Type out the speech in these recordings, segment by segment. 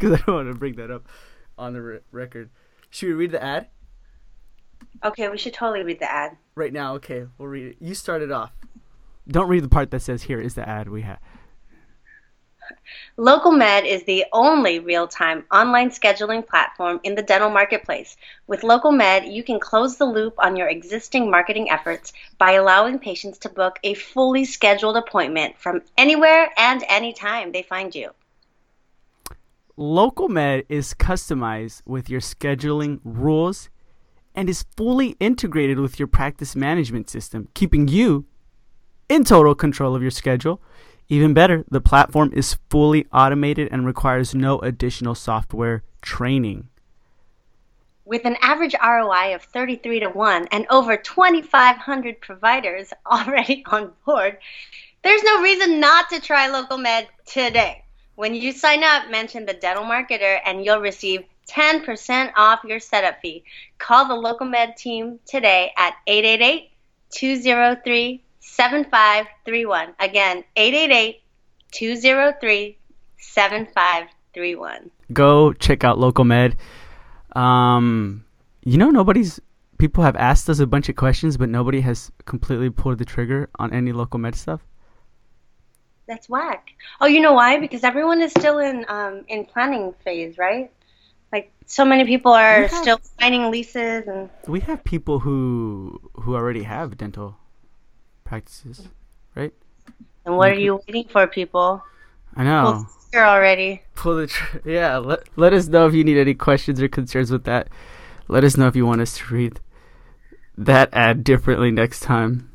because I don't want to bring that up on the re- record. Should we read the ad Okay, we should totally read the ad. right now? Okay, we'll read it. You start it off. Don't read the part that says here is the ad we have. Local Med is the only real time online scheduling platform in the dental marketplace. With Local Med, you can close the loop on your existing marketing efforts by allowing patients to book a fully scheduled appointment from anywhere and anytime they find you. Local Med is customized with your scheduling rules and is fully integrated with your practice management system, keeping you in total control of your schedule. Even better, the platform is fully automated and requires no additional software training. With an average ROI of 33 to 1 and over 2,500 providers already on board, there's no reason not to try Local Med today. When you sign up, mention the dental marketer and you'll receive 10% off your setup fee. Call the Local Med team today at 888 203 7531. Again, 888 203 7531. Go check out Local Med. Um, you know, nobody's people have asked us a bunch of questions, but nobody has completely pulled the trigger on any Local Med stuff. That's whack. Oh, you know why? Because everyone is still in um, in planning phase, right? Like so many people are have- still signing leases and We have people who who already have dental practices, right? and what are you waiting for, people? I know. Here already. pull the tr- yeah let, let us know if you need any questions or concerns with that let us know if you want us to read that ad differently next time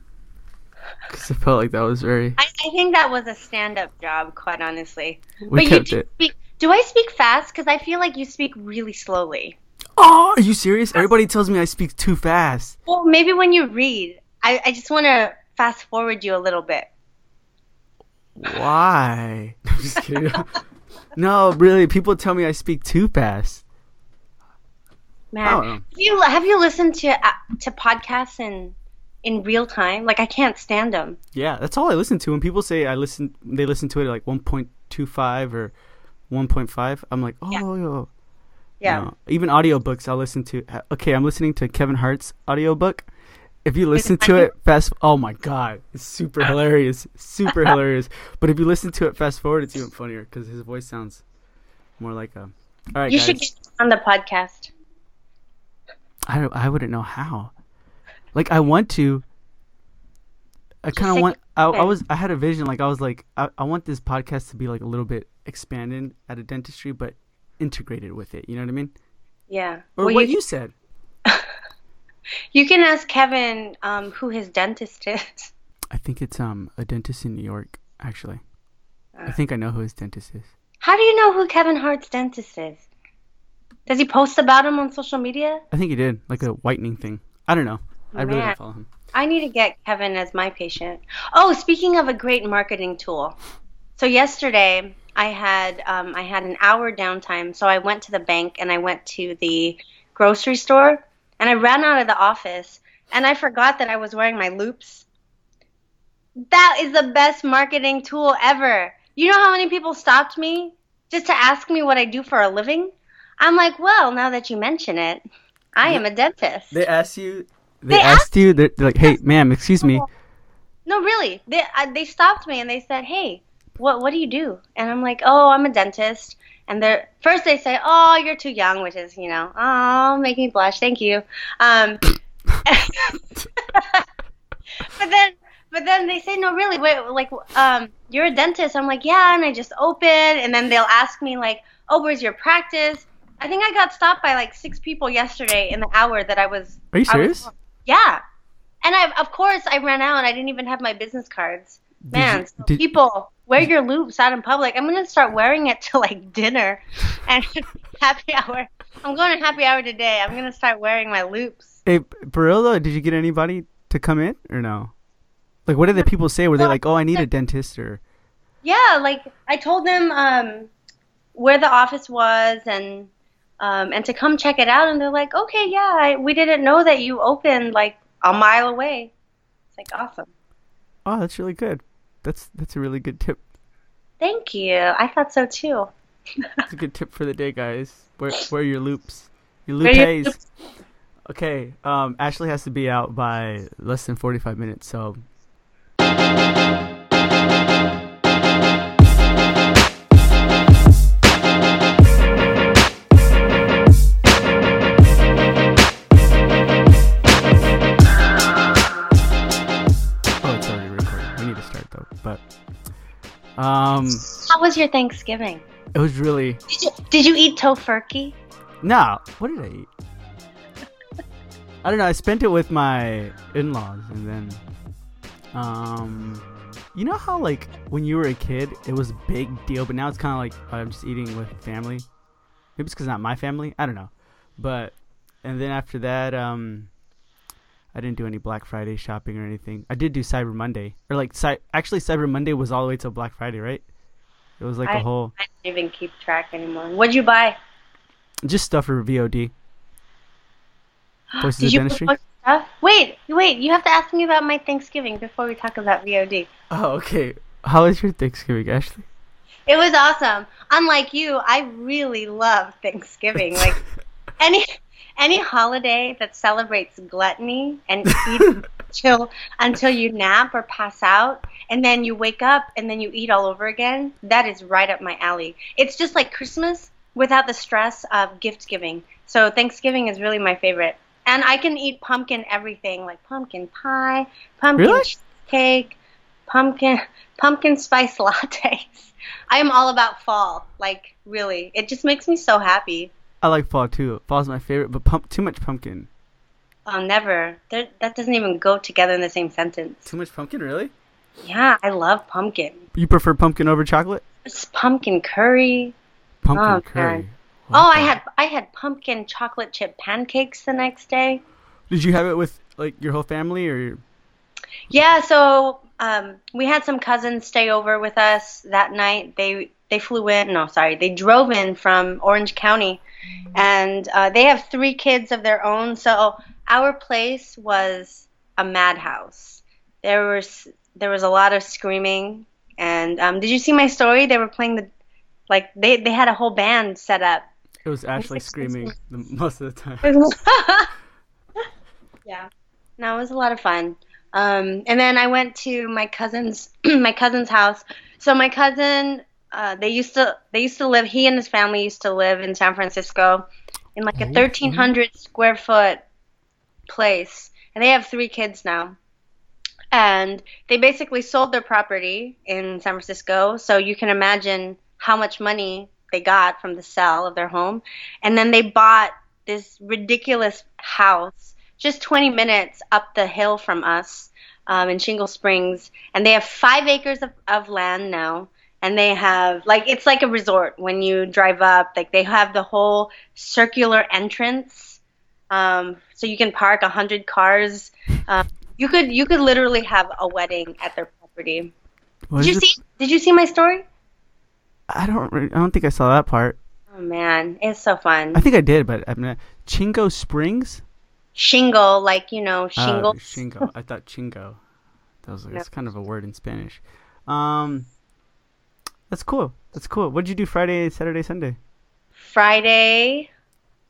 because i felt like that was very I, I think that was a stand-up job, quite honestly. we but you kept do it speak. Do I speak fast? Because I feel like you speak really slowly. oh are you serious everybody tells me i speak too fast Well, maybe when you read, I, I just want to fast forward you a little bit. why i'm just kidding no really people tell me i speak too fast Man, know. have you have you listened to uh, to podcasts in in real time? Like I can't stand them. yeah that's all i listen to when people say i listen they listen to it at like 1.25 or 1.5 i'm like oh Yeah. Yeah. No. Even audiobooks I'll listen to. Okay, I'm listening to Kevin Hart's audiobook. If you listen to it fast, oh my god, it's super hilarious, super hilarious. But if you listen to it fast forward, it's even funnier because his voice sounds more like a. All right, You guys. should get on the podcast. I I wouldn't know how. Like I want to. I kind of want. I, I was. I had a vision. Like I was like, I, I want this podcast to be like a little bit expanded at a dentistry, but integrated with it. You know what I mean? Yeah. Or Well, what you, you said. you can ask Kevin um, who his dentist is. I think it's um a dentist in New York. Actually, I Uh. think I know who his dentist is. How do you know who Kevin Hart's dentist is? Does he post about him on social media? I think he did like a whitening thing. I don't know. I really don't follow him. I need to get Kevin as my patient. Oh, speaking of a great marketing tool. So yesterday I had um, I had an hour downtime, so I went to the bank and I went to the grocery store and I ran out of the office and I forgot that I was wearing my loupes. That is the best marketing tool ever. You know how many people stopped me just to ask me what I do for a living? I'm like, well, now that you mention it, I am a dentist. They ask you. They, They asked you. They're, they're like, "Hey, ma'am, excuse me." No, really. They uh, they stopped me and they said, "Hey, what what do you do?" And I'm like, "Oh, I'm a dentist." And they're first they say, "Oh, you're too young," which is you know, oh, make me blush. Thank you. Um, but then but then they say, "No, really, wait, like, um, you're a dentist." I'm like, "Yeah," and I just open, and then they'll ask me like, "Oh, where's your practice?" I think I got stopped by like six people yesterday in the hour that I was. Are you I was- serious? Yeah. And I, of course, I ran out. and I didn't even have my business cards. Did Man, you- so people wear your loupes out in public. I'm gonna start wearing it to like dinner and happy hour. I'm going to happy hour today. I'm gonna start wearing my loupes. Hey, though, did you get anybody to come in or no? Like, what did the people say? Were they like, "Oh, I need a dentist," or Yeah, like I told them um, where the office was and um, and to come check it out, and they're like, okay, yeah, I, we didn't know that you opened like a mile away. It's like awesome. "Oh, that's really good. That's that's a really good tip." Thank you. I thought so too. That's a good tip for the day, guys. Wear wear your loupes, your loupes. Okay. Um, Ashley has to be out by less than forty-five minutes, so. Um, How was your Thanksgiving? it was really Did you, did you eat tofurkey? No. What did I eat? I don't know. I spent it with my in-laws, and then, um, you know how like when you were a kid, it was a big deal, but now it's kind of like I'm just eating with family. Maybe it's because not my family. I don't know, but and then after that, um, I didn't do any Black Friday shopping or anything. I did do Cyber Monday, or like cy- actually Cyber Monday was all the way till Black Friday, right? It was like a I- whole I don't even keep track anymore. What'd you buy? just stuff for VOD. Voices Did you Dentistry. put stuff? Wait, wait. You have to ask me about my Thanksgiving before we talk about VOD. Oh, okay. How was your Thanksgiving, Ashley? It was awesome. Unlike you, I really love Thanksgiving. Like any any holiday that celebrates gluttony and eat until until you nap or pass out, and then you wake up and then you eat all over again. That is right up my alley. It's just like Christmas without the stress of gift giving. So Thanksgiving is really my favorite. And I can eat pumpkin everything, like pumpkin pie, pumpkin Really? cake, pumpkin pumpkin spice lattes. I am all about fall. Like really, it just makes me so happy. I like fall too. Fall's my favorite, but pump too much pumpkin. Oh, never. That that doesn't even go together in the same sentence. Too much pumpkin, really? Yeah, I love pumpkin. You prefer pumpkin over chocolate? It's pumpkin curry. Pumpkin Oh, curry. Oh, I had I had pumpkin chocolate chip pancakes the next day. Did you have it with like your whole family or? Your... Yeah, so um, we had some cousins stay over with us that night. They they flew in. No, sorry, they drove in from Orange County, and uh, they have three kids of their own. So our place was a madhouse. There was there was a lot of screaming. And um, did you see my story? They were playing the like they they had a whole band set up. It was Ashley screaming most of the time. yeah. No, it was a lot of fun. Um, and then I went to my cousin's my cousin's house. So my cousin, uh, they used to they used to live. He and his family used to live in San Francisco, in like a Oh, thirteen hundred square foot place, and they have three kids now. And they basically sold their property in San Francisco, so you can imagine how much money they got from the sale of their home. And then they bought this ridiculous house just 20 minutes up the hill from us um, in Shingle Springs. And they have five acres of, of land now. And they have, like, it's like a resort when you drive up. Like, they have the whole circular entrance. Um, so you can park a hundred cars. Um, you could you could literally have a wedding at their property. What Did you see? Did you see my story? I don't. re- I don't think I saw that part. Oh man, it's so fun. I think I did, but I'm not. Chingo Springs. Shingle, like you know, Oh, shingle. Shingo. I thought chingo. That was like, No. it's kind of a word in Spanish. Um, that's cool. That's cool. What did you do Friday, Saturday, Sunday, Friday.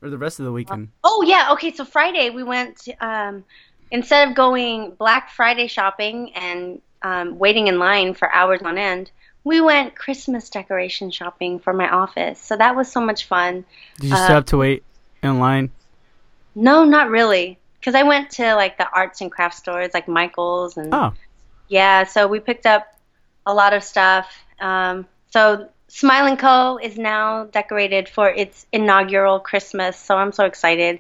or the rest of the weekend? Oh yeah, okay. So Friday we went. Um, instead of going Black Friday shopping and um, waiting in line for hours on end, we went Christmas decoration shopping for my office. So that was so much fun. Did you uh, still have to wait in line? No, not really, because I went to like the arts and craft stores like Michaels and Oh, Yeah, so we picked up a lot of stuff. Um, so Smile and Co. is now decorated for its inaugural Christmas, so I'm so excited.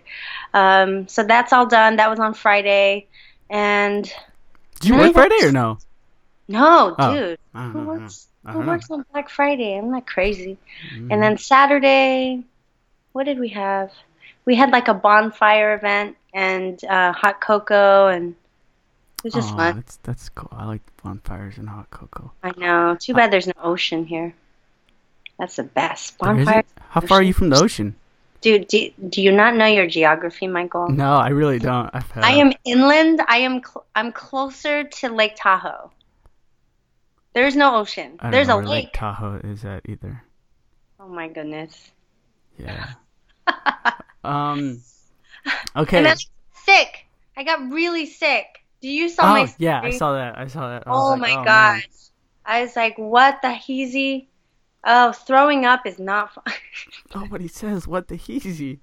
Um, so that's all done. That was on Friday, and did you work Friday or no? no, Oh, dude, who know, I don't works? Who know. works on Black Friday? I'm not crazy. Mhm. And then Saturday, what did we have? We had like a bonfire event and uh, hot cocoa, and it was just Aw, fun. That's that's cool. I like bonfires and hot cocoa. I know. Too bad there's no ocean here. That's the best. Bonfire. How far are you from the ocean? Dude, do, do you not know your geography, Michael? No, I really don't. I've had, I am inland. I am cl- I'm closer to Lake Tahoe. There's no ocean. I don't There's know a where lake. Lake Tahoe is at either. Oh my goodness. Yeah. um. Okay. I got sick. I got really sick. Do you saw Oh my yeah, I saw that. I saw that. I Oh like, my oh, man. gosh. I was like, what the heezy? Oh, throwing up is not fun. Oh, but he says what the heezy.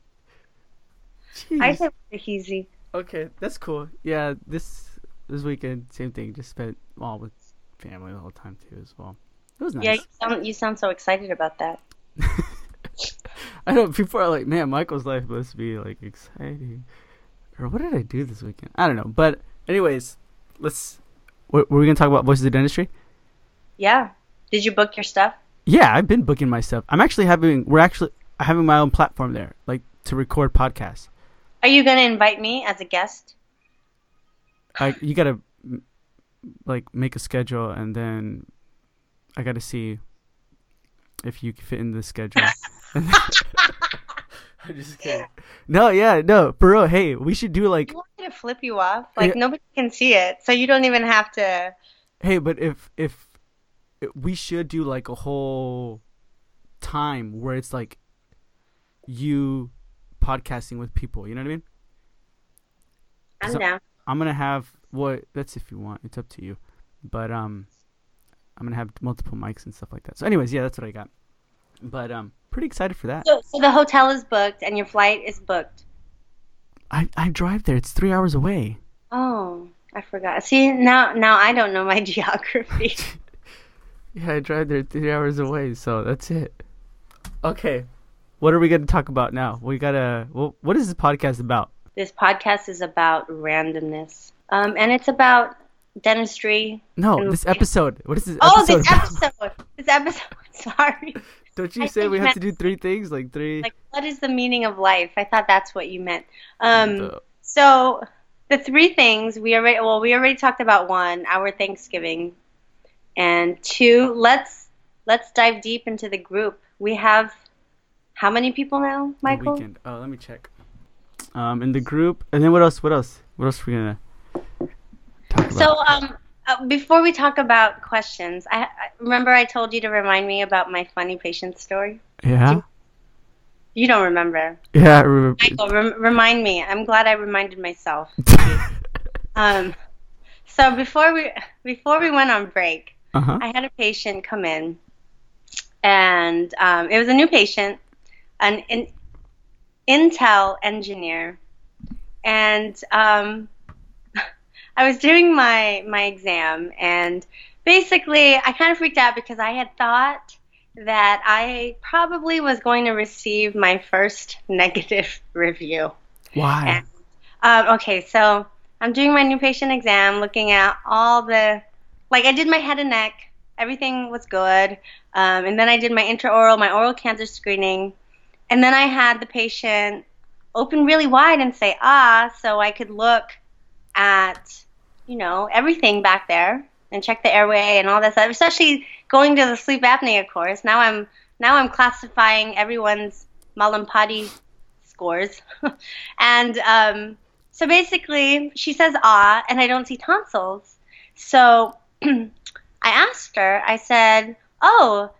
Jeez. I said what the heezy. Okay, that's cool. Yeah, this this weekend, same thing. Just spent all with family the whole time too, as well. It was nice. Yeah, you sound, you sound so excited about that. I know people are like, man, Michael's life must be like exciting. Or what did I do this weekend? I don't know. But anyways, let's. What, were we gonna talk about voices of dentistry? Yeah. Did you book your stuff? Yeah, I've been booking my stuff. I'm actually having. We're actually having my own platform there, like to record podcasts. Are you going to invite me as a guest? I you gotta like make a schedule, and then I gotta see if you fit in the schedule. I'm just kidding. No, yeah, no, for real. Hey, we should do like You want me to flip you off? Like, Yeah. nobody can see it, so you don't even have to. Hey, but if if we should do like a whole time where it's like you podcasting with people, you know what I mean? I'm So- down. I'm gonna have what that's if you want. It's up to you. But um I'm gonna have multiple mics and stuff like that. So anyways, yeah, that's what I got. But um pretty excited for that. So, so the hotel is booked and your flight is booked. I, I drive there, it's three hours away. Oh, I forgot. See, now now I don't know my geography. Yeah, I drive there three hours away, so that's it. Okay. What are we gonna talk about now? We gotta well, what is this podcast about? this podcast is about randomness, um, and it's about dentistry. No, And- this episode. What is this Oh, this about? episode. This episode. Sorry. Don't you I say we you have to do three things? Like three Like, what is the meaning of life? I thought that's what you meant. Um, the- So the three things we already well we already talked about one our Thanksgiving, and two let's let's dive deep into the group. We have how many people now, the Michael? weekend. Oh, let me check. Um, in the group, and then what else? What else? What else are we gonna talk about? So um. Uh, before we talk about questions, I, I remember I told you to remind me about my funny patient story. yeah, You don't remember. yeah. I remember. Michael, rem- remind me. I'm glad I reminded myself. Um, so before we before we went on break, uh huh. I had a patient come in, and um, it was a new patient, an, an Intel engineer, and um, I was doing my my exam, and basically I kind of freaked out because I had thought that I probably was going to receive my first negative review. Why? Um, okay, so I'm doing my new patient exam, looking at all the, like I did my head and neck, everything was good, um, and then I did my intraoral, my oral cancer screening, and then I had the patient open really wide and say ah, so I could look at, you know, everything back there and check the airway and all that stuff. Especially going to the sleep apnea course. Now I'm now I'm classifying everyone's Mallampati scores. and um, so basically, she says ah, and I don't see tonsils. So I asked her, I said, oh,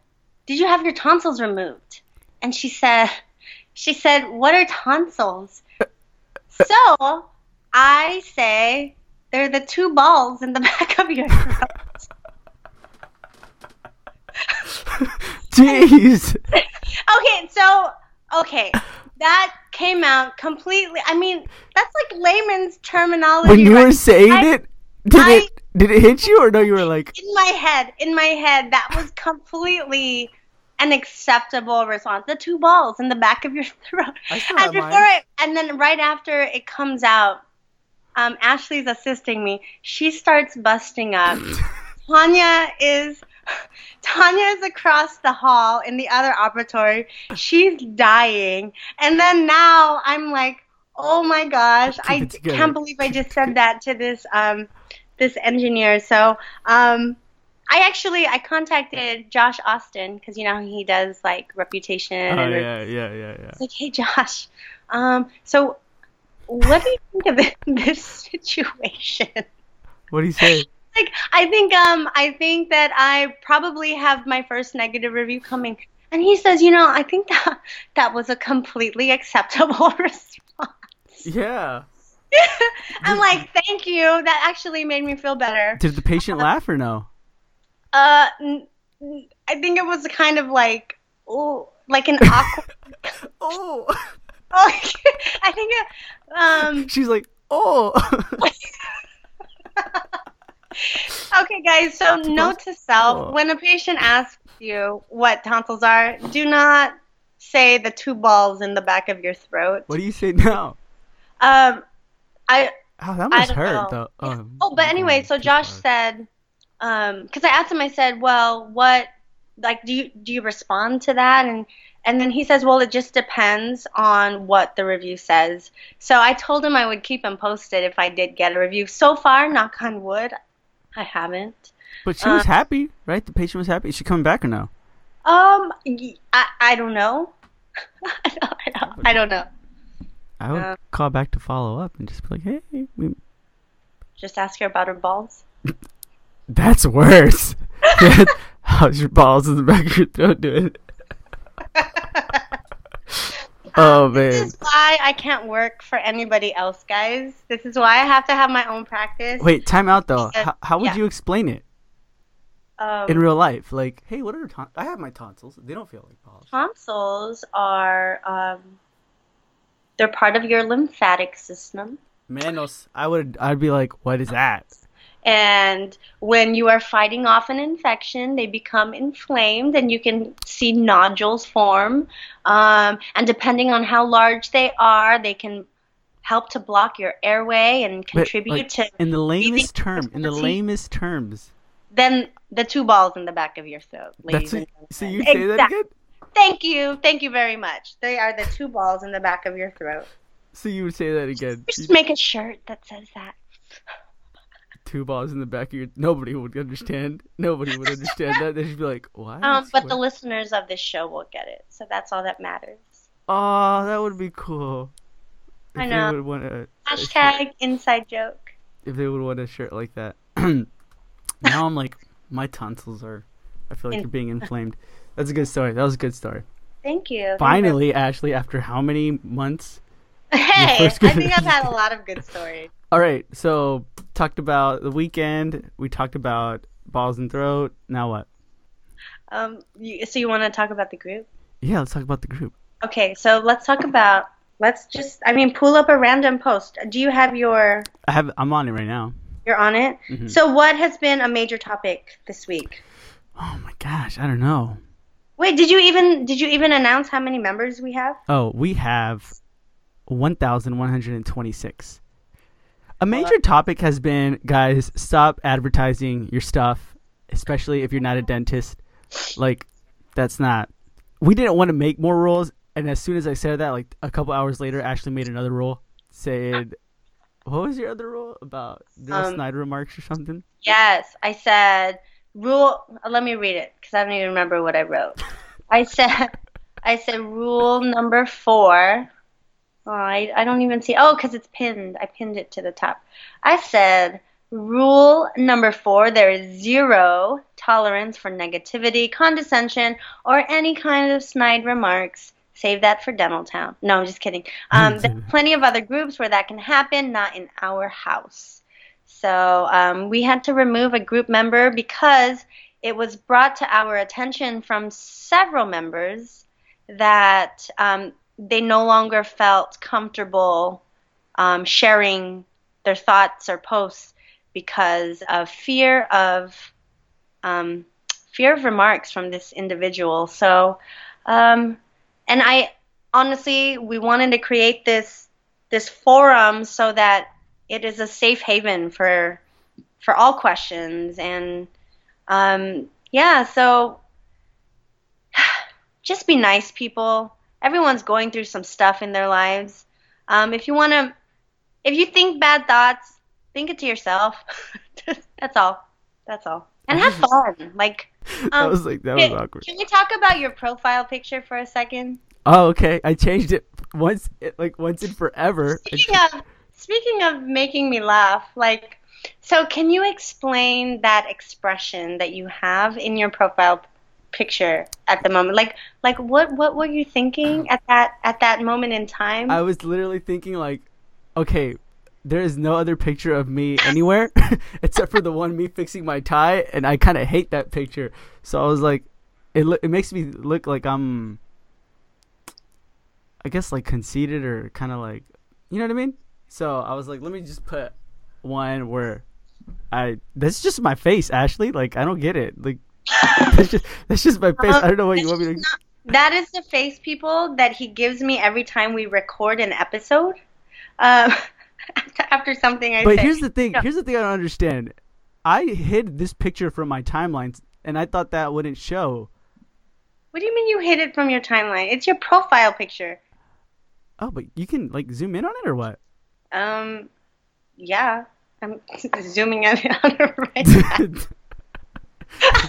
did you have your tonsils removed? And she said, she said, what are tonsils? So I say, they're the two balls in the back of your throat. Jeez. Okay, so okay, that came out completely. I mean, that's like layman's terminology. when you right? were saying I- it, did I- it did it hit you or no? You were like, in my head, in my head, that was completely an acceptable response. The two balls in the back of your throat. I And before mine. it, and then right after it comes out, um, Ashley's assisting me. She starts busting up. Tanya is Tanya is across the hall in the other operatory. She's dying. And then now I'm like, oh my gosh, I can't believe I just said that to this um this engineer. So um I actually I contacted Josh Austin because you know he does like reputation Oh and yeah, yeah, yeah, yeah. it's like, hey Josh, um, so what do you think of this, situation? What do you say? like I think um I think that I probably have my first negative review coming. And he says, you know, I think that that was a completely acceptable response. Yeah. I'm like, thank you. That actually made me feel better. Did the patient laugh or no? Uh, n- n- I think it was kind of like, oh, like an awkward. Oh. Oh, I think, um, She's like, oh. okay, guys. So note to self: Oh. when a patient asks you what tonsils are, do not say the two balls in the back of your throat. what do you say now? Um, I Oh, that must hurt though. Yeah. Oh, Oh, but anyway, so Josh said, um, because I asked him, I said, well, what, like, do you do you respond to that? And and then he says, well, it just depends on what the review says. So I told him I would keep him posted if I did get a review. So far, knock on wood, I haven't. But she was uh, happy, right? The patient was happy. Is she coming back or no? Um, I don't know. I don't, I don't, I don't know. I would Uh, call back to follow up and just be like, hey, we... Just ask her about her balls. that's worse. How's your balls in the back of your throat doing? Oh man. This is why I can't work for anybody else, guys. This is why I have to have my own practice. Wait, time out though. Uh, How, how would yeah. you explain it um, in real life? Like, hey, what are ton- I have my tonsils. They don't feel like balls. tonsils are um, they're part of your lymphatic system. Manos. I would. I'd be like, what is that? And when you are fighting off an infection, they become inflamed, and you can see nodules form. Um, and depending on how large they are, they can help to block your airway and But, contribute like, to in the lamest term. In the lamest terms. then the two balls in the back of your throat. That's ladies it. and So you say that again? Thank you, thank you very much. They are the two balls in the back of your throat. So you would say that again? Just make a shirt that says that. Two balls in the back of your. Nobody would understand. Nobody would understand that. They'd be like, what? Um, but the listeners of this show will get it, so that's all that matters. Oh, that would be cool. If I they know. would want a, a Hashtag inside joke. if they would want a shirt like that. now I'm like, my tonsils are. I feel like they're being inflamed. That's a good story. That was a good story. Thank you. Finally, Ashley, after how many months? Hey, I think I've had a lot of good stories. All right, so talked about the weekend. We talked about balls and throat. Now what? Um, you, so you want to talk about the group? Yeah, let's talk about the group. Okay, so let's talk about. Let's just. I mean, pull up a random post. Do you have your? I have. I'm on it right now. You're on it. Mhm. So what has been a major topic this week? Oh my gosh, I don't know. Wait, did you even did you even announce how many members we have? Oh, we have 1,126. A major topic has been, guys, stop advertising your stuff, especially if you're not a dentist. Like, that's not. We didn't want to make more rules, and as soon as I said that, like a couple hours later, Ashley made another rule. Said, what was your other rule about no Um, snide remarks or something? Yes, I said rule. Let me read it because I don't even remember what I wrote. I said, I said rule number four. Oh, I I don't even see. Oh, because it's pinned. I pinned it to the top. I said rule number four. There is zero tolerance for negativity, condescension, or any kind of snide remarks. Save that for Dental Town. No, I'm just kidding. Um, there are plenty of other groups where that can happen, not in our house. So um, we had to remove a group member because it was brought to our attention from several members that um, they no longer felt comfortable um, sharing their thoughts or posts because of fear of um, fear of remarks from this individual. So, um, and I honestly, we wanted to create this this forum so that it is a safe haven for for all questions and um, yeah. So just be nice, people. Everyone's going through some stuff in their lives. Um, if you want to, if you think bad thoughts, think it to yourself. That's all. That's all. And have fun. Like, that um, was like that was can, awkward. can we talk about your profile picture for a second? Oh, okay. I changed it once, it, like once and forever. Speaking of speaking of making me laugh, like, so can you explain that expression that you have in your profile picture at the moment? Like like what what were you thinking at that at that moment in time? I was literally thinking like, okay, there is no other picture of me anywhere except for the one me fixing my tie, and I kind of hate that picture. So I was like, it lo- it makes me look like I'm, I guess like conceited or kind of like, you know what I mean? So I was like, let me just put one where I that's just my face, Ashley. Like I don't get it. Like that's just that's just my face. I don't know what you want me to. that is the face, people, that he gives me every time we record an episode. Um, after something I But say. here's the thing. No. Here's the thing I don't understand. I hid this picture from my timelines, and I thought that wouldn't show. What do you mean you hid it from your timeline? It's your profile picture. Oh, but you can like zoom in on it or what? Um, yeah. I'm zooming in on it right now.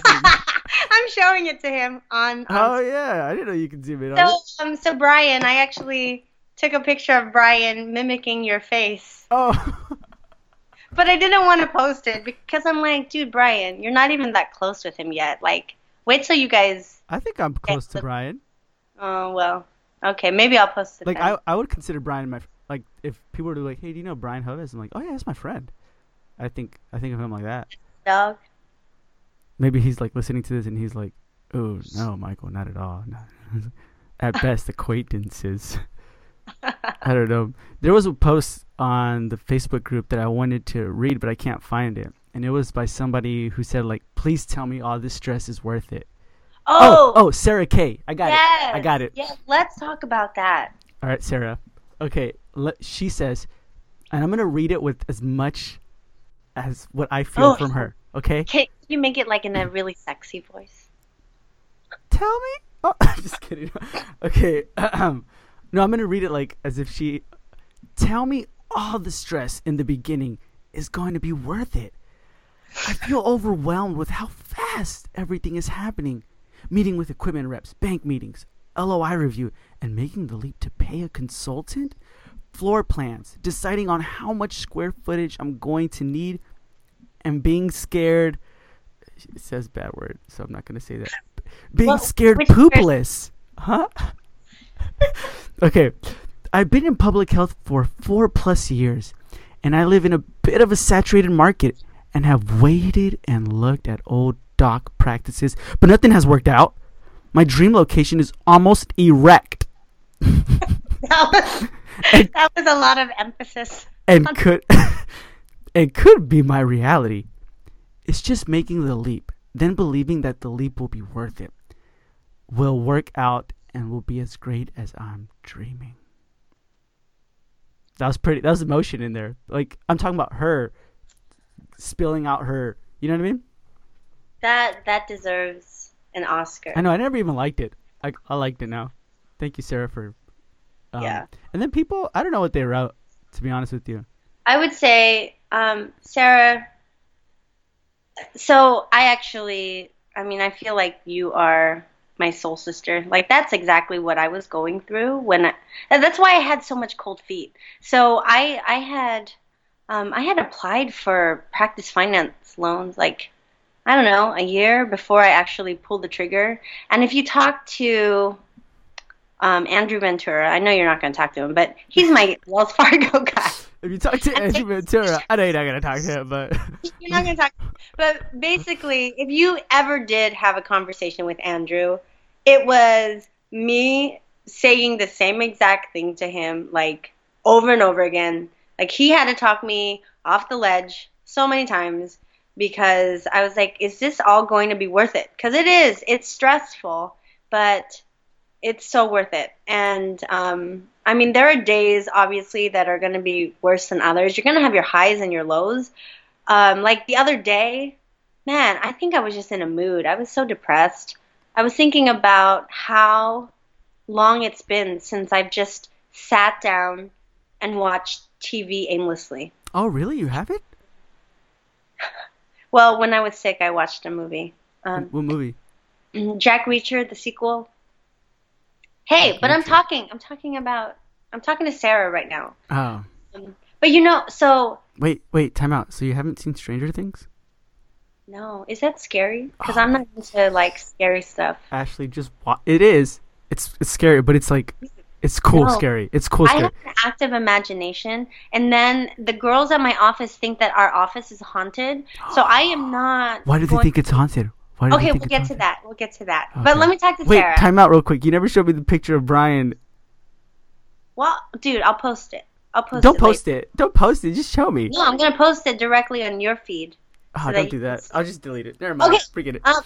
I'm showing it to him on. on oh yeah, I didn't know you could zoom in on it. so, um, so Brian, I actually took a picture of Brian mimicking your face, Oh, but I didn't want to post it because I'm like, dude, Brian, you're not even that close with him yet. Like, wait till you guys. I think I'm close to Brian. Oh well, okay, maybe I'll post it. Like then. I, I would consider Brian my like if people were like, hey, do you know Brian Hovis? I'm like, oh yeah, that's my friend. I think I think of him like that. dog. Maybe he's like listening to this and he's like, oh no, Michael, not at all. No. at best, acquaintances. I don't know. There was a post on the Facebook group that I wanted to read, but I can't find it. And it was by somebody who said, like, please tell me all this stress is worth it. Oh, oh, oh Sarah K. I got yes, it. I got it. Yes, let's talk about that. All right, Sarah. Okay, le- she says, and I'm going to read it with as much as what I feel Oh. from her. Okay? Can you make it like in a really sexy voice? Tell me. Oh, I'm just kidding. Okay. no, I'm gonna read it like as if she. Tell me all the stress in the beginning is going to be worth it. I feel overwhelmed with how fast everything is happening. Meeting with equipment reps, bank meetings, LOI review, and making the leap to pay a consultant, floor plans, deciding on how much square footage I'm going to need, and being scared. It says bad word, so I'm not gonna say that. Being Well, scared poopless, huh? okay, I've been in public health for four plus years, and I live in a bit of a saturated market and have waited and looked at old doc practices, but nothing has worked out. My dream location is almost erect That was, that was a lot of emphasis. and could and could be my reality. It's just making the leap, then believing that the leap will be worth it, will work out, and will be as great as I'm dreaming. That was pretty. That was emotion in there. Like I'm talking about her spilling out her. You know what I mean? That that deserves an Oscar. I know. I never even liked it. I I liked it now. Thank you, Sarah, for. Um, Yeah. And then people, I don't know what they wrote. To be honest with you. I would say, um, Sarah. So I actually, I mean, I feel like you are my soul sister. Like that's exactly what I was going through when. I, that's why I had so much cold feet. So I, I had, um, I had applied for practice finance loans like. I don't know, a year before I actually pulled the trigger. And if you talk to um, Andrew Ventura, I know you're not going to talk to him, but he's my Wells Fargo guy. If you talk to Andrew Ventura, I know you're not gonna talk to him, but You're not going to talk. But basically, if you ever did have a conversation with Andrew, it was me saying the same exact thing to him, like over and over again. Like he had to talk me off the ledge so many times because I was like, is this all going to be worth it? Because it is. It's stressful, but it's so worth it. And um, I mean, there are days, obviously, that are going to be worse than others. You're going to have your highs and your lows. Um, like the other day, man, I think I was just in a mood. I was so depressed. I was thinking about how long it's been since I've just sat down and watched TV aimlessly. oh really? You have it? Well, when I was sick, I watched a movie. Um, what movie? Jack Reacher, the sequel. Hey, but I'm talking. I'm talking about. I'm talking to Sarah right now. Oh, um, But you know, so wait, wait, time out. So you haven't seen Stranger Things? No, is that scary? Because I'm not into like scary stuff. Ashley, just wa- it is. It's it's scary, but it's like it's cool No. scary. It's cool scary. I have an active imagination, and then the girls at my office think that our office is haunted. So I am not. Why do they think it's haunted? Why Okay, we'll get to haunted? that. We'll get to that. Okay. But let me talk to Wait, Sarah. time out real quick. You never showed me the picture of Brian. Well, dude, I'll post it. I'll post it. Don't it. post it. Don't post it. Just show me. No, I'm gonna post it directly on your feed. Oh, so don't do that. I'll just delete it. Never mind. Okay. Forget it. Um,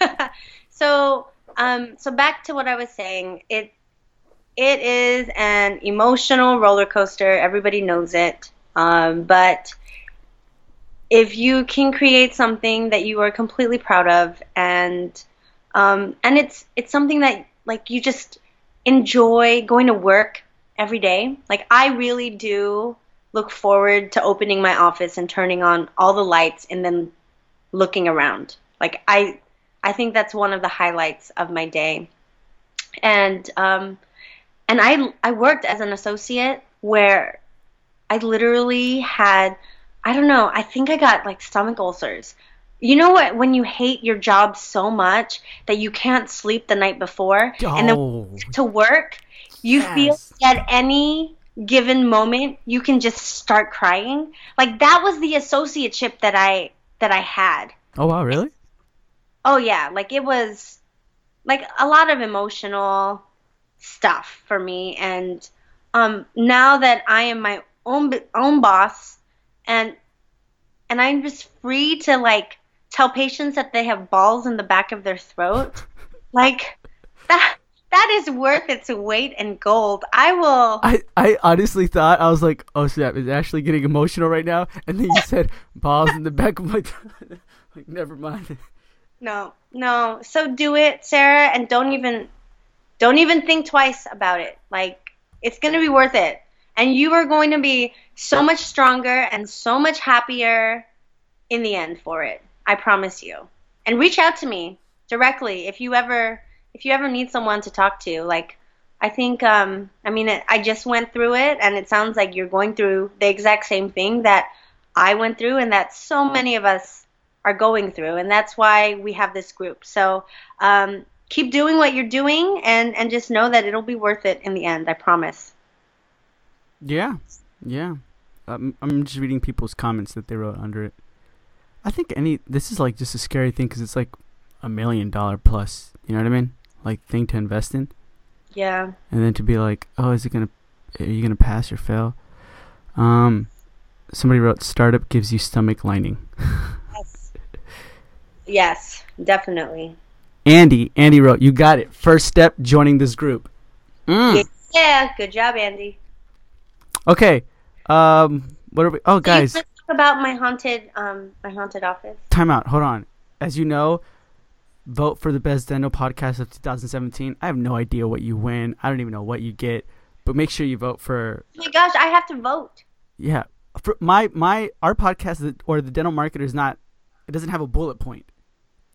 so, um, so back to what I was saying. It it is an emotional roller coaster. Everybody knows it. Um, but if you can create something that you are completely proud of, and um, and it's it's something that like you just enjoy going to work every day. Like I really do look forward to opening my office and turning on all the lights and then looking around. Like I I think that's one of the highlights of my day. And um and I I worked as an associate where I literally had I don't know, I think I got like stomach ulcers. You know what when you hate your job so much that you can't sleep the night before and then oh, to work, you feel Yes. at any given moment you can just start crying. Like that was the associateship that I that I had. oh wow, really? Oh yeah, like it was like a lot of emotional stuff for me and um now that I am my own own boss and and I'm just free to like tell patients that they have balls in the back of their throat like that that is worth its weight in gold. I will I, I honestly thought I was like, oh snap, is Ashley getting emotional right now? And then you said balls in the back of my. throat. like never mind. No, no. So do it, Sarah, and don't even don't even think twice about it. Like it's going to be worth it. And you are going to be so much stronger and so much happier in the end for it. I promise you. And reach out to me directly if you ever if you ever need someone to talk to. Like I think um I mean it, I just went through it and it sounds like you're going through the exact same thing that I went through and that so many of us are going through and that's why we have this group so um, keep doing what you're doing and and just know that it'll be worth it in the end i promise Yeah, yeah. Um, I'm just reading people's comments that they wrote under it. I think any this is like just a scary thing because it's like a million dollar plus. You know what I mean? Like thing to invest in, yeah and then to be like, oh, is it gonna? Are you gonna pass or fail? Um, somebody wrote startup gives you stomach lining. yes yes definitely Andy, Andy wrote, you got it. First step, joining this group. Mm. yeah good job andy Okay. Um, what are we? Oh, guys, about my haunted um my haunted office time out. Hold on. As you know, vote for the best dental podcast of 2017. I have no idea what you win. I don't even know what you get, but make sure you vote for. oh my gosh i have to vote Yeah, for my my our podcast or the dental marketer is not. It doesn't have a bullet point,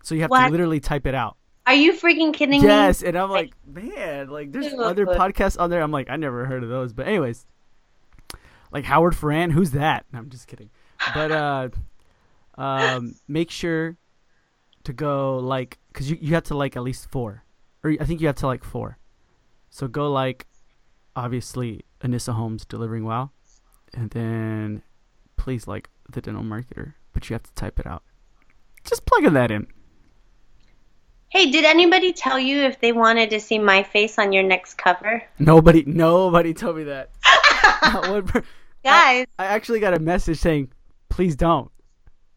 so you have What? to literally type it out. are you freaking kidding me Yes, and I'm like, man, like there's other podcasts on there. I'm like, I never heard of those. But anyways, like Howard Farran, who's that? No, I'm just kidding. But uh, um, make sure to go like, cause you you have to like at least four, or I think you have to like four. So go like, obviously Anissa Holmes Delivering WOW, and then please like the dental marketer, but you have to type it out. Just plugging that in. hey did anybody tell you if they wanted to see my face on your next cover Nobody, nobody told me that. Not one per- guys I actually got a message saying, "Please don't."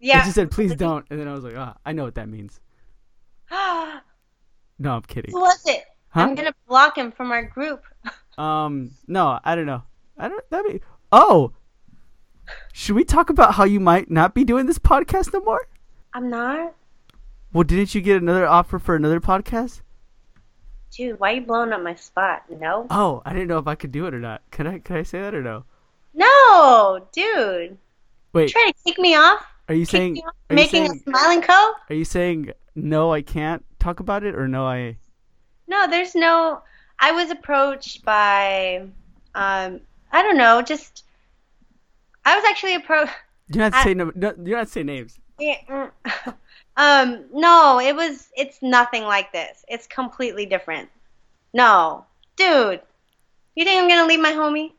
yeah just said, "Please don't," and then I was like, "Ah, I know what that means." No, I'm kidding. Who was it? Huh? I'm gonna block him from our group. Um, no, I don't know. I don't. That be. Oh, should we talk about how you might not be doing this podcast no more? I'm not. Well, didn't you get another offer for another podcast? Dude, why are you blowing up my spot? No. Oh, I didn't know if I could do it or not. Can I? Can I say that or no? No, dude. Wait, Trying to kick me off? are you Kick saying? off Are you making saying? a smiling co? Are you saying no? I can't talk about it, or no? I. No, there's no. I was approached by, um, I don't know, just. I was actually approached. You don't have to I- say no. no you don't have to say names. Um, no, it was. It's nothing like this. It's completely different. No, dude, you think I'm gonna leave my homie?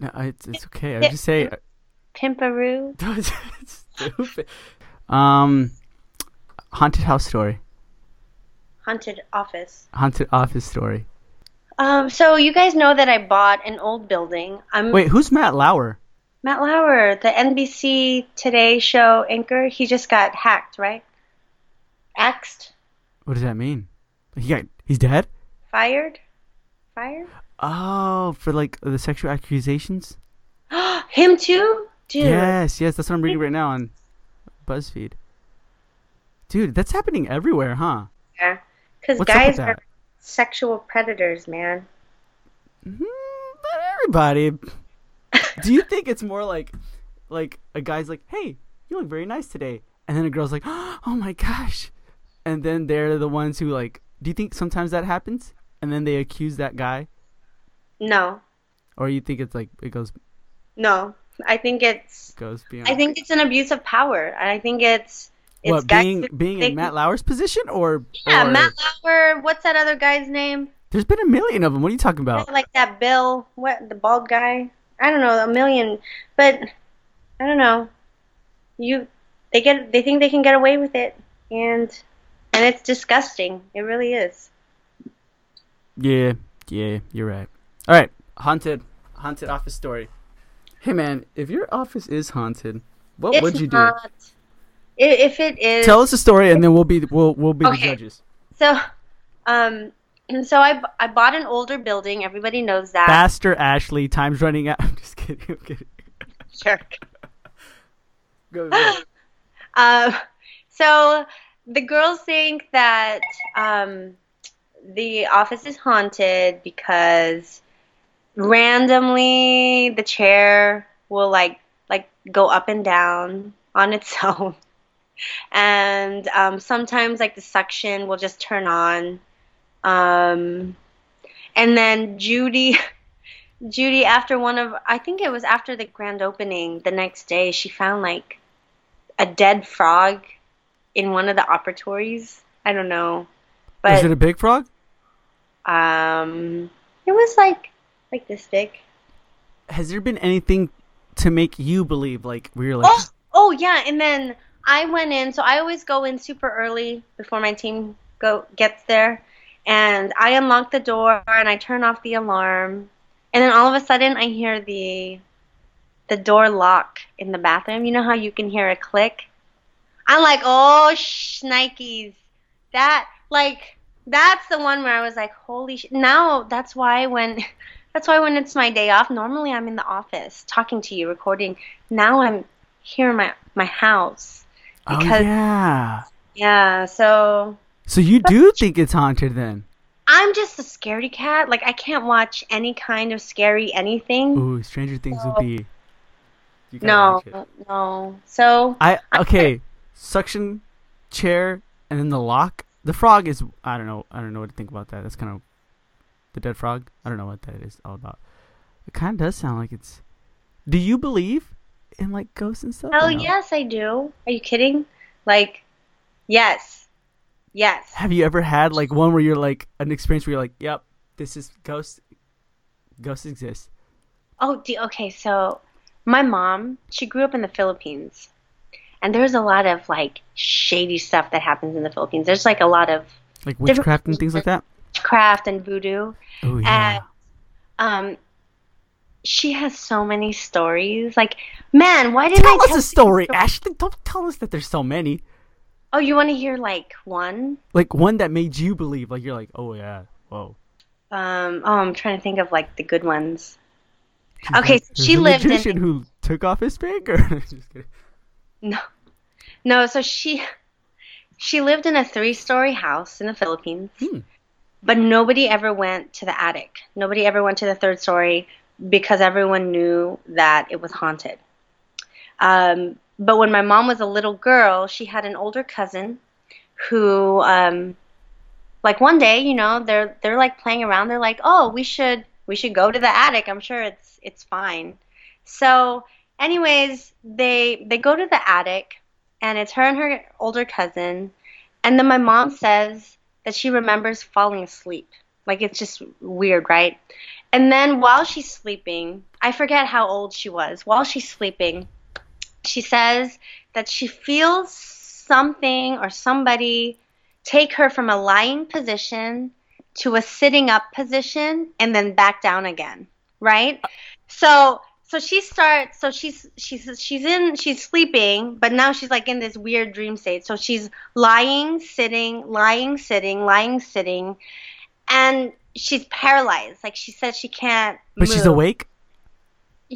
No, it's it's okay. I was just saying. Pimperoo. Stupid. Um, haunted house story. Haunted office. Haunted office story. Um, so you guys know that I bought an old building. I'm Wait, who's Matt Lauer? Matt Lauer, the NBC Today show anchor. He just got hacked, right? Axed, What does that mean? He got he's dead? fired, fired. Oh, for like the sexual accusations? Him too, dude. Yes, yes, that's what I'm reading right now on BuzzFeed. Dude, that's happening everywhere, huh? Yeah, because What's up with guys are sexual predators, man. Mm, not everybody. Do you think it's more like, like a guy's like, "Hey, you look very nice today," and then a girl's like, "Oh my gosh," and then they're the ones who like. Do you think sometimes that happens, and then they accuse that guy, No, or you think it's like it goes no. I think it's. goes beyond? I think it's an abuse of power, and I think it's. It's what being being in Matt Lauer's position, or Yeah, or- Matt Lauer. What's that other guy's name? There's been a million of them. What are you talking about? Like that Bill, what the bald guy? I don't know, a million. But I don't know. You, they get, they think they can get away with it, and and it's disgusting. It really is. Yeah, yeah, you're right. All right, haunted, haunted office story. Hey man, if your office is haunted, what It's would you do? not. i- If it is, Tell us a story, and then we'll be we'll we'll be the Okay. judges. so, um, and so I bought an older building. Everybody knows that. Faster, Ashley. Time's running out. I'm just kidding. I'm kidding. Jerk. Go, go. Um, so the girls think that um, the office is haunted because randomly the chair will like like go up and down on its own, and um, sometimes like the suction will just turn on, um, and then Judy. Judy, after one of, I think it was after the grand opening, the next day, she found like a dead frog in one of the operatories. I don't know, Was but it a big frog? um, it was like this big. Has there been anything to make you believe like we were like Oh, oh yeah, and then I went in. So I always go in super early before my team go gets there, and I unlock the door and I turn off the alarm, and then all of a sudden I hear the the door lock in the bathroom. You know how you can hear a click? I'm like, oh shnikes, that like that's the one where I was like, holy sh-. Now that's why when. That's why when it's my day off, normally I'm in the office talking to you, recording. Now I'm here in my my house. oh yeah. Yeah, so So you do think it's haunted then? I'm just a scaredy cat. Like I can't watch any kind of scary anything. Ooh, Stranger Things would be. no, no. So I okay, suction chair and then the lock. The frog is I don't know I don't know what to think about that. That's kind of the dead frog. I don't know what that is all about. It kind of does sound like it's. Do you believe in like ghosts and stuff? Oh no? yes, I do. Are you kidding? Like, yes, yes. Have you ever had like one where you're like an experience where you're like, "Yep, this is ghost. Ghosts exist." Oh, okay. So my mom, she grew up in the Philippines, and there's a lot of like shady stuff that happens in the Philippines. There's like a lot of Like witchcraft and things like that. Witchcraft and voodoo. Oh yeah. Um, she has so many stories. Like, man, why didn't tell I us tell us a story, Ashley. Don't tell us that there's so many. Oh, you want to hear like one? Like one that made you believe. Like you're like, "Oh yeah, whoa." Um, oh, I'm trying to think of like the good ones. Okay, so she lived in- magician who took off his finger. Just kidding. No, no. So she, she lived in a three-story house in the Philippines, Hmm. But nobody ever went to the attic. Nobody ever went to the third story because everyone knew that it was haunted. Um, but when my mom was a little girl, she had an older cousin who, um, like one day, you know, they're they're like playing around. They're like, "Oh, we should we should go to the attic. I'm sure it's it's fine." So, anyways, they they go to the attic and it's her and her older cousin. And then my mom says that she remembers falling asleep. Like it's just weird, right? And then while she's sleeping, I forget how old she was. While she's sleeping, she says that she feels something or somebody take her from a lying position to a sitting up position and then back down again, right? So so she starts so she's she's she's in she's sleeping but now she's like in this weird dream state. So she's lying sitting lying sitting lying sitting and she's paralyzed. Like she says she can't But she's awake.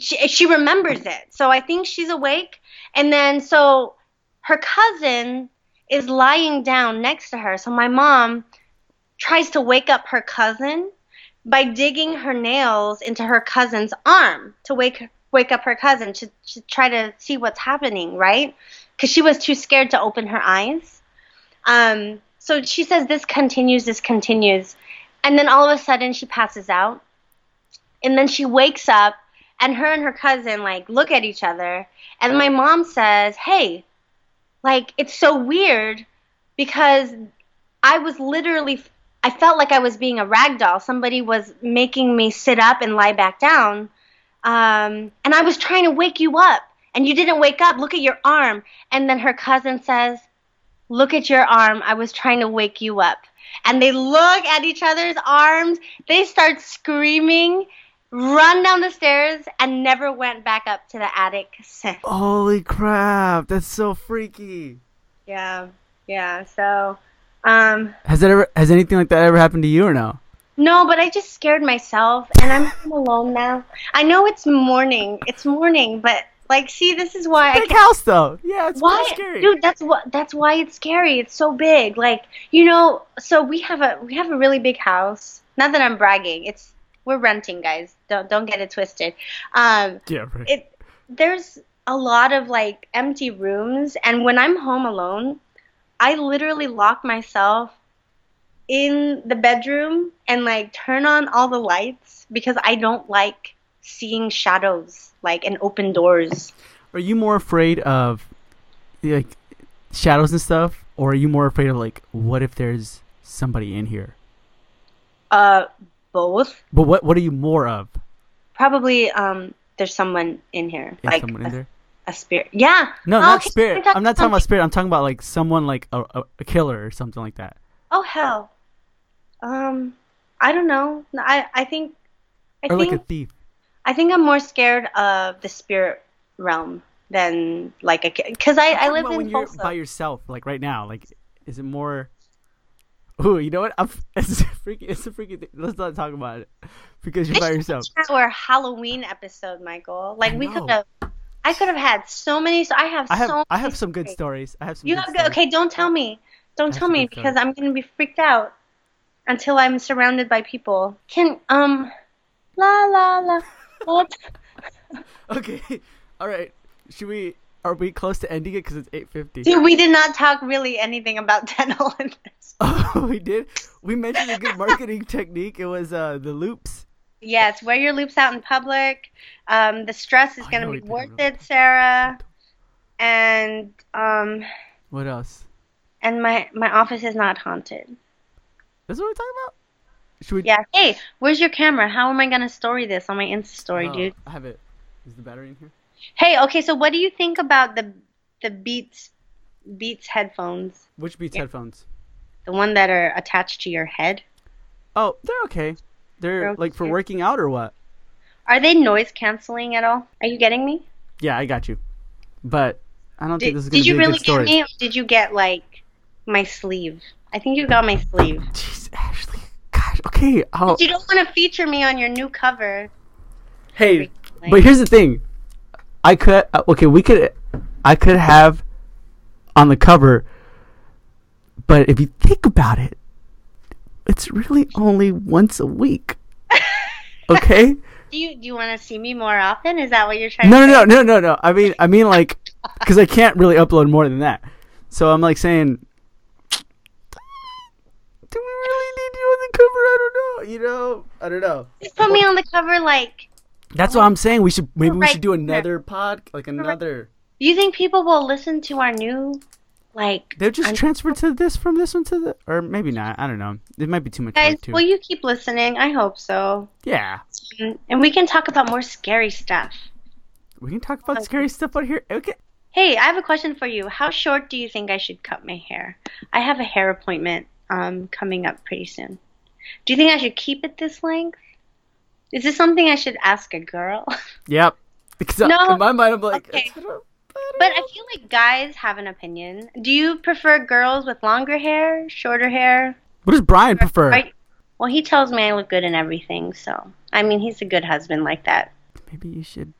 she, she remembers it. So i think she's awake and then so her cousin is lying down next to her. So my mom tries to wake up her cousin by digging her nails into her cousin's arm to wake wake up her cousin to, to try to see what's happening, right? Because she was too scared to open her eyes. Um, so she says this continues, this continues, and then all of a sudden she passes out, and then she wakes up, and her and her cousin like look at each other, and my mom says, "Hey, like it's so weird because I was literally I felt like I was being a rag doll. Somebody was making me sit up and lie back down. Um, and I was trying to wake you up, and you didn't wake up. Look at your arm. And then her cousin says, Look at your arm. I was trying to wake you up. And they look at each other's arms. They start screaming, run down the stairs, and never went back up to the attic since. Holy crap! That's so freaky. Yeah, yeah. So, um, Has that ever? Has anything like that ever happened to you or no? No, but I just scared myself, and I'm home alone now. I know it's morning. It's morning, but like, see, this is why I Big can't. house though. Yeah, it's Why, scary. dude? That's what. That's why it's scary. It's so big. Like, you know. So we have a we have a really big house. Not that I'm bragging. It's we're renting, guys. Don't don't get it twisted. Um, yeah, right. it there's a lot of like empty rooms and when i'm home alone i literally lock myself in the bedroom and like turn on all the lights because i don't like seeing shadows like and open doors Are you more afraid of like shadows and stuff, or are you more afraid of like what if there's somebody in here? uh both But what what are you more of? probably um there's someone in here Is like someone in there? A spirit yeah No, Oh, not okay, spirit. I'm not talking about spirit. I'm talking about like someone like a, a, a killer or something like that. oh hell um i don't know i i think i or think like a thief. I think I'm more scared of the spirit realm than like a because I I live in when you're Tulsa. by yourself, like right now. Like, is it more? Ooh, you know what? I'm, it's a freaky. It's a freaky thing. Let's not talk about it because you're by yourself. Our Halloween episode, Michael. Like we could have. I could have had so many. So I have. I have so I have some good stories. I have some. You good have stories. okay. Don't tell me. Don't tell me because stories. I'm gonna be freaked out until I'm surrounded by people. Can um, la la la. What? Okay, all right. Should we? Are we close to ending it? Because it's eight fifty. Dude, we did not talk really anything about dental in this. Oh, we did. We mentioned a good marketing technique. It was uh the loupes. Yes, wear your loupes out in public. Um, the stress is going to be worth it, Sarah. And um, What else? and my my office is not haunted. That's what we're talking about. Should we? Yeah. Hey, where's your camera? How am I going to story this on my Insta story, Oh, dude? I have it. Is the battery in here? Hey, okay. So what do you think about the the Beats Beats headphones? Which Beats Yeah. headphones? The one that are attached to your head? Oh, they're okay. They're like for working out or what? Are they noise canceling at all? Are you getting me? Yeah, I got you. But I don't think this is did you be a really good story. get me? Or did you get like my sleeve? I think you got my sleeve. Jeez, Ashley. Gosh. Okay. I'll... You don't want to feature me on your new cover. Hey, Like- but here's the thing. I could. uh, Okay, we could. I could have on the cover. But if you think about it, it's really only once a week. Okay. Do you do you want to see me more often? Is that what you're trying No, to no, no, no, no, no. I mean, I mean, like, because I can't really upload more than that. So I'm like saying, do we really need you on the cover? I don't know. You know, I don't know. Just put me on the cover like That's what I'm saying. We should maybe we should do another pod, like another. Do you think people will listen to our new, like? they're just un- transfer to this from this one to the, or maybe not. I don't know. It might be too much guys, will you keep listening? I hope so. yeah, Mm, And we can talk about more scary stuff. we can talk about scary stuff out here. Okay. Hey, I have a question for you. How short do you think I should cut my hair? I have a hair appointment um, coming up pretty soon. Do you think I should keep it this length? Is this something I should ask a girl? Yep. Because No. in my mind, I'm like, Okay. I don't- I don't But. I feel like guys have an opinion. Do you prefer girls with longer hair, shorter hair? what does Brian prefer? Well, he tells me I look good in everything, so I mean, he's a good husband like that. Maybe you should.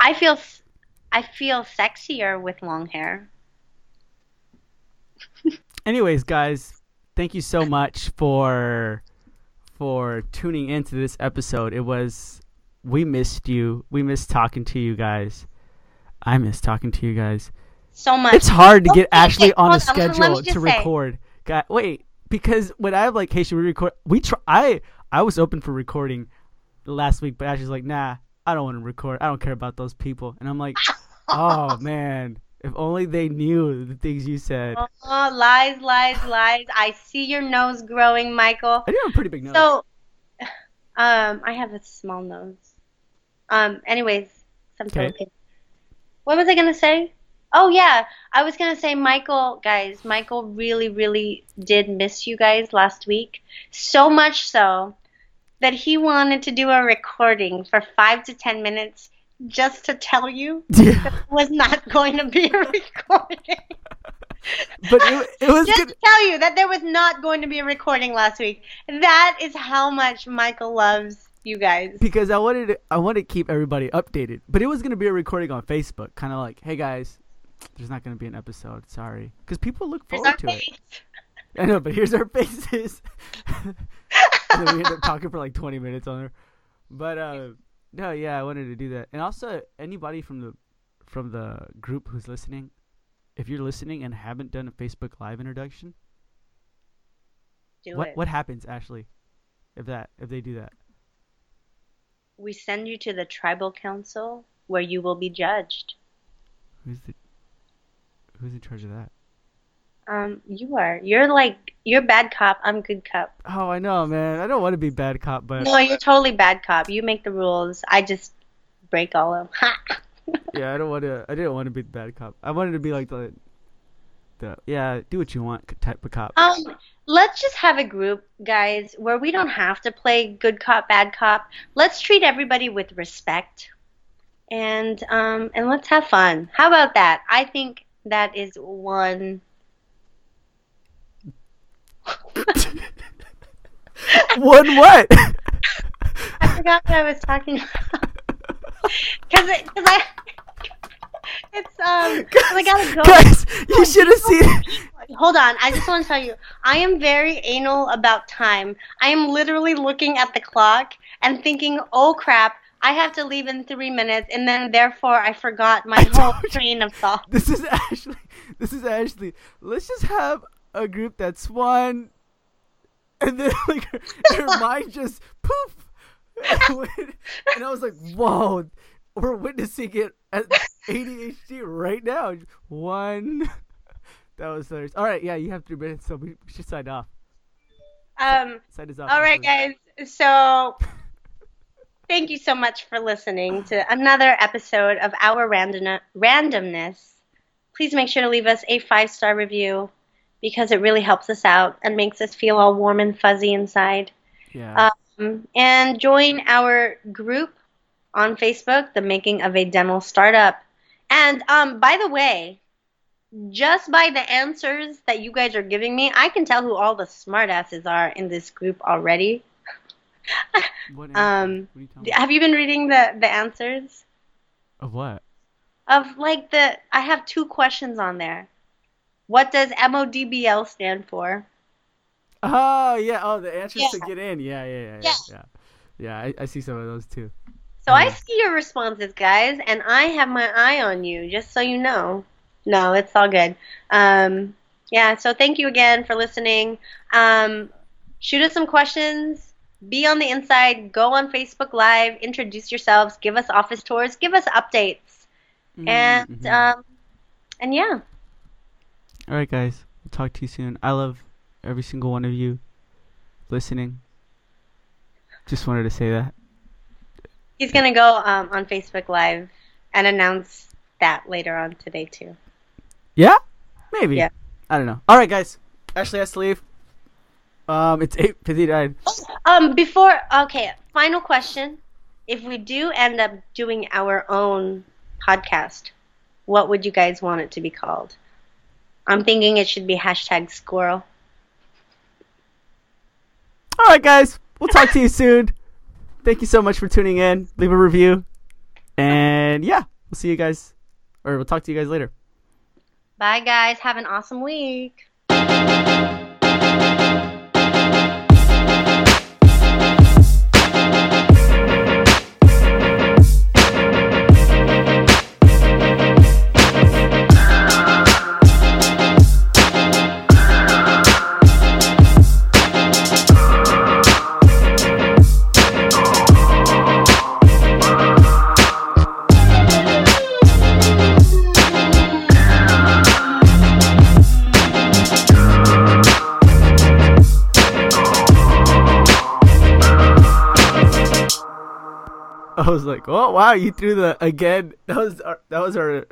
I feel s- I feel sexier with long hair. Anyways, guys, thank you so much for for tuning into this episode. It was we missed you. We missed talking to you guys. I miss talking to you guys. So much. It's hard to get Okay, Ashley on a hold on, me schedule just to say. record. God, wait, because when I have like, hey, should we record? We try. I I was open for recording last week, but Ashley's like, nah, I don't want to record. I don't care about those people. And I'm like, oh man, if only they knew the things you said. Oh, lies, lies, lies. I see your nose growing, Michael. I do have a pretty big nose. So, um, I have a small nose. Um, anyways, some Okay. What was I gonna say? Oh yeah, I was gonna say Michael, guys. Michael really, really did miss you guys last week. So much so that he wanted to do a recording for five to ten minutes just to tell you yeah, it was not going to be a recording. but it, it was just good. to tell you that there was not going to be a recording last week. That is how much Michael loves you guys. because I wanted to, I wanted to keep everybody updated. But it was gonna be a recording on Facebook, kind of like, hey guys, there's not gonna be an episode. Sorry, because people look forward to it. I know, but here's our faces. and then we end up talking for like 20 minutes on her. But uh, no, yeah, I wanted to do that. And also, anybody from the from the group who's listening, if you're listening and haven't done a Facebook Live introduction, Do what it. what happens, Ashley? If that if they do that, We send you to the tribal council where you will be judged. who's the who's in charge of that? Um, you are. You're like you're bad cop. I'm good cop. Oh, I know, man. I don't want to be bad cop, but No, you're totally bad cop. You make the rules. I just break all of them. Ha! yeah, I don't want to. I didn't want to be the bad cop. I wanted to be like the the yeah, do what you want type of cop. Um, let's just have a group, guys, where we don't have to play good cop, bad cop. Let's treat everybody with respect, and um, and let's have fun. How about that? I think that is one. One what? I forgot what I was talking about. Because I. It's um. 'cause I gotta go. Guys, you should have seen. Hold on, I just want to tell you, I am very anal about time. I am literally looking at the clock and thinking, oh crap, I have to leave in three minutes, and then therefore I forgot my whole train of thought. This is Ashley. This is Ashley. Let's just have a group that's one, and then like her, her mind just poof, and I was like, "Whoa, we're witnessing it at ADHD right now." One. That was hilarious. All right, yeah, you have three minutes, so we should sign off. Um, Sign us off. all right, guys. So, thank you so much for listening to another episode of our random randomness. Please make sure to leave us a five star review because it really helps us out and makes us feel all warm and fuzzy inside. Yeah. Um, and join our group on Facebook, The Making of a Dental Startup. And um, by the way, just by the answers that you guys are giving me, I can tell who all the smartasses are in this group already. what? um, What you? Have you been reading the, the answers? Of what? Of like the, I have two questions on there. What does MODBL stand for? Oh yeah. Oh, the answers to get in. Yeah, yeah, yeah, yeah. Yeah. Yeah, yeah I, I see some of those too. So I see your responses, guys, and I have my eye on you, just so you know. No, it's all good. Um, yeah, so thank you again for listening. Um, shoot us some questions. Be on the inside. Go on Facebook Live. Introduce yourselves. Give us office tours. Give us updates. and Mhm. um, and yeah. All right, guys. We'll talk to you soon. I love every single one of you listening. Just wanted to say that. He's gonna go um, on Facebook Live and announce that later on today too. Yeah? Maybe. Yeah. I don't know. All right, guys. Ashley has to leave. Um, it's 8.59. Um, before okay, final question: If we do end up doing our own podcast, what would you guys want it to be called? I'm thinking it should be hashtag squirrel. All right, guys. We'll talk to you soon. Thank you so much for tuning in. Leave a review. And yeah, we'll see you guys, or we'll talk to you guys later. Bye, guys. Have an awesome week. Like, oh wow, you threw the again. That was our, that was our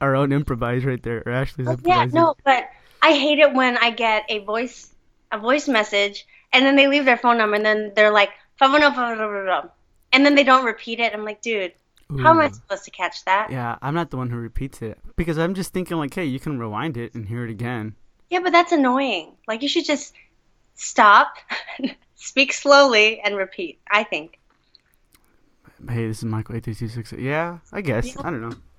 our own improvise right there. Or Ashley's Oh, Yeah, no, but I hate it when I get a voice a voice message and then they leave their phone number and then they're like, and then they don't repeat it. I'm like, dude, how am I supposed to catch that? Yeah, I'm not the one who repeats it because I'm just thinking like, hey, you can rewind it and hear it again. Yeah, but that's annoying. Like you should just stop, speak slowly, and repeat. I think. Hey, this is Michael eight three two six. Yeah, I guess. I don't know.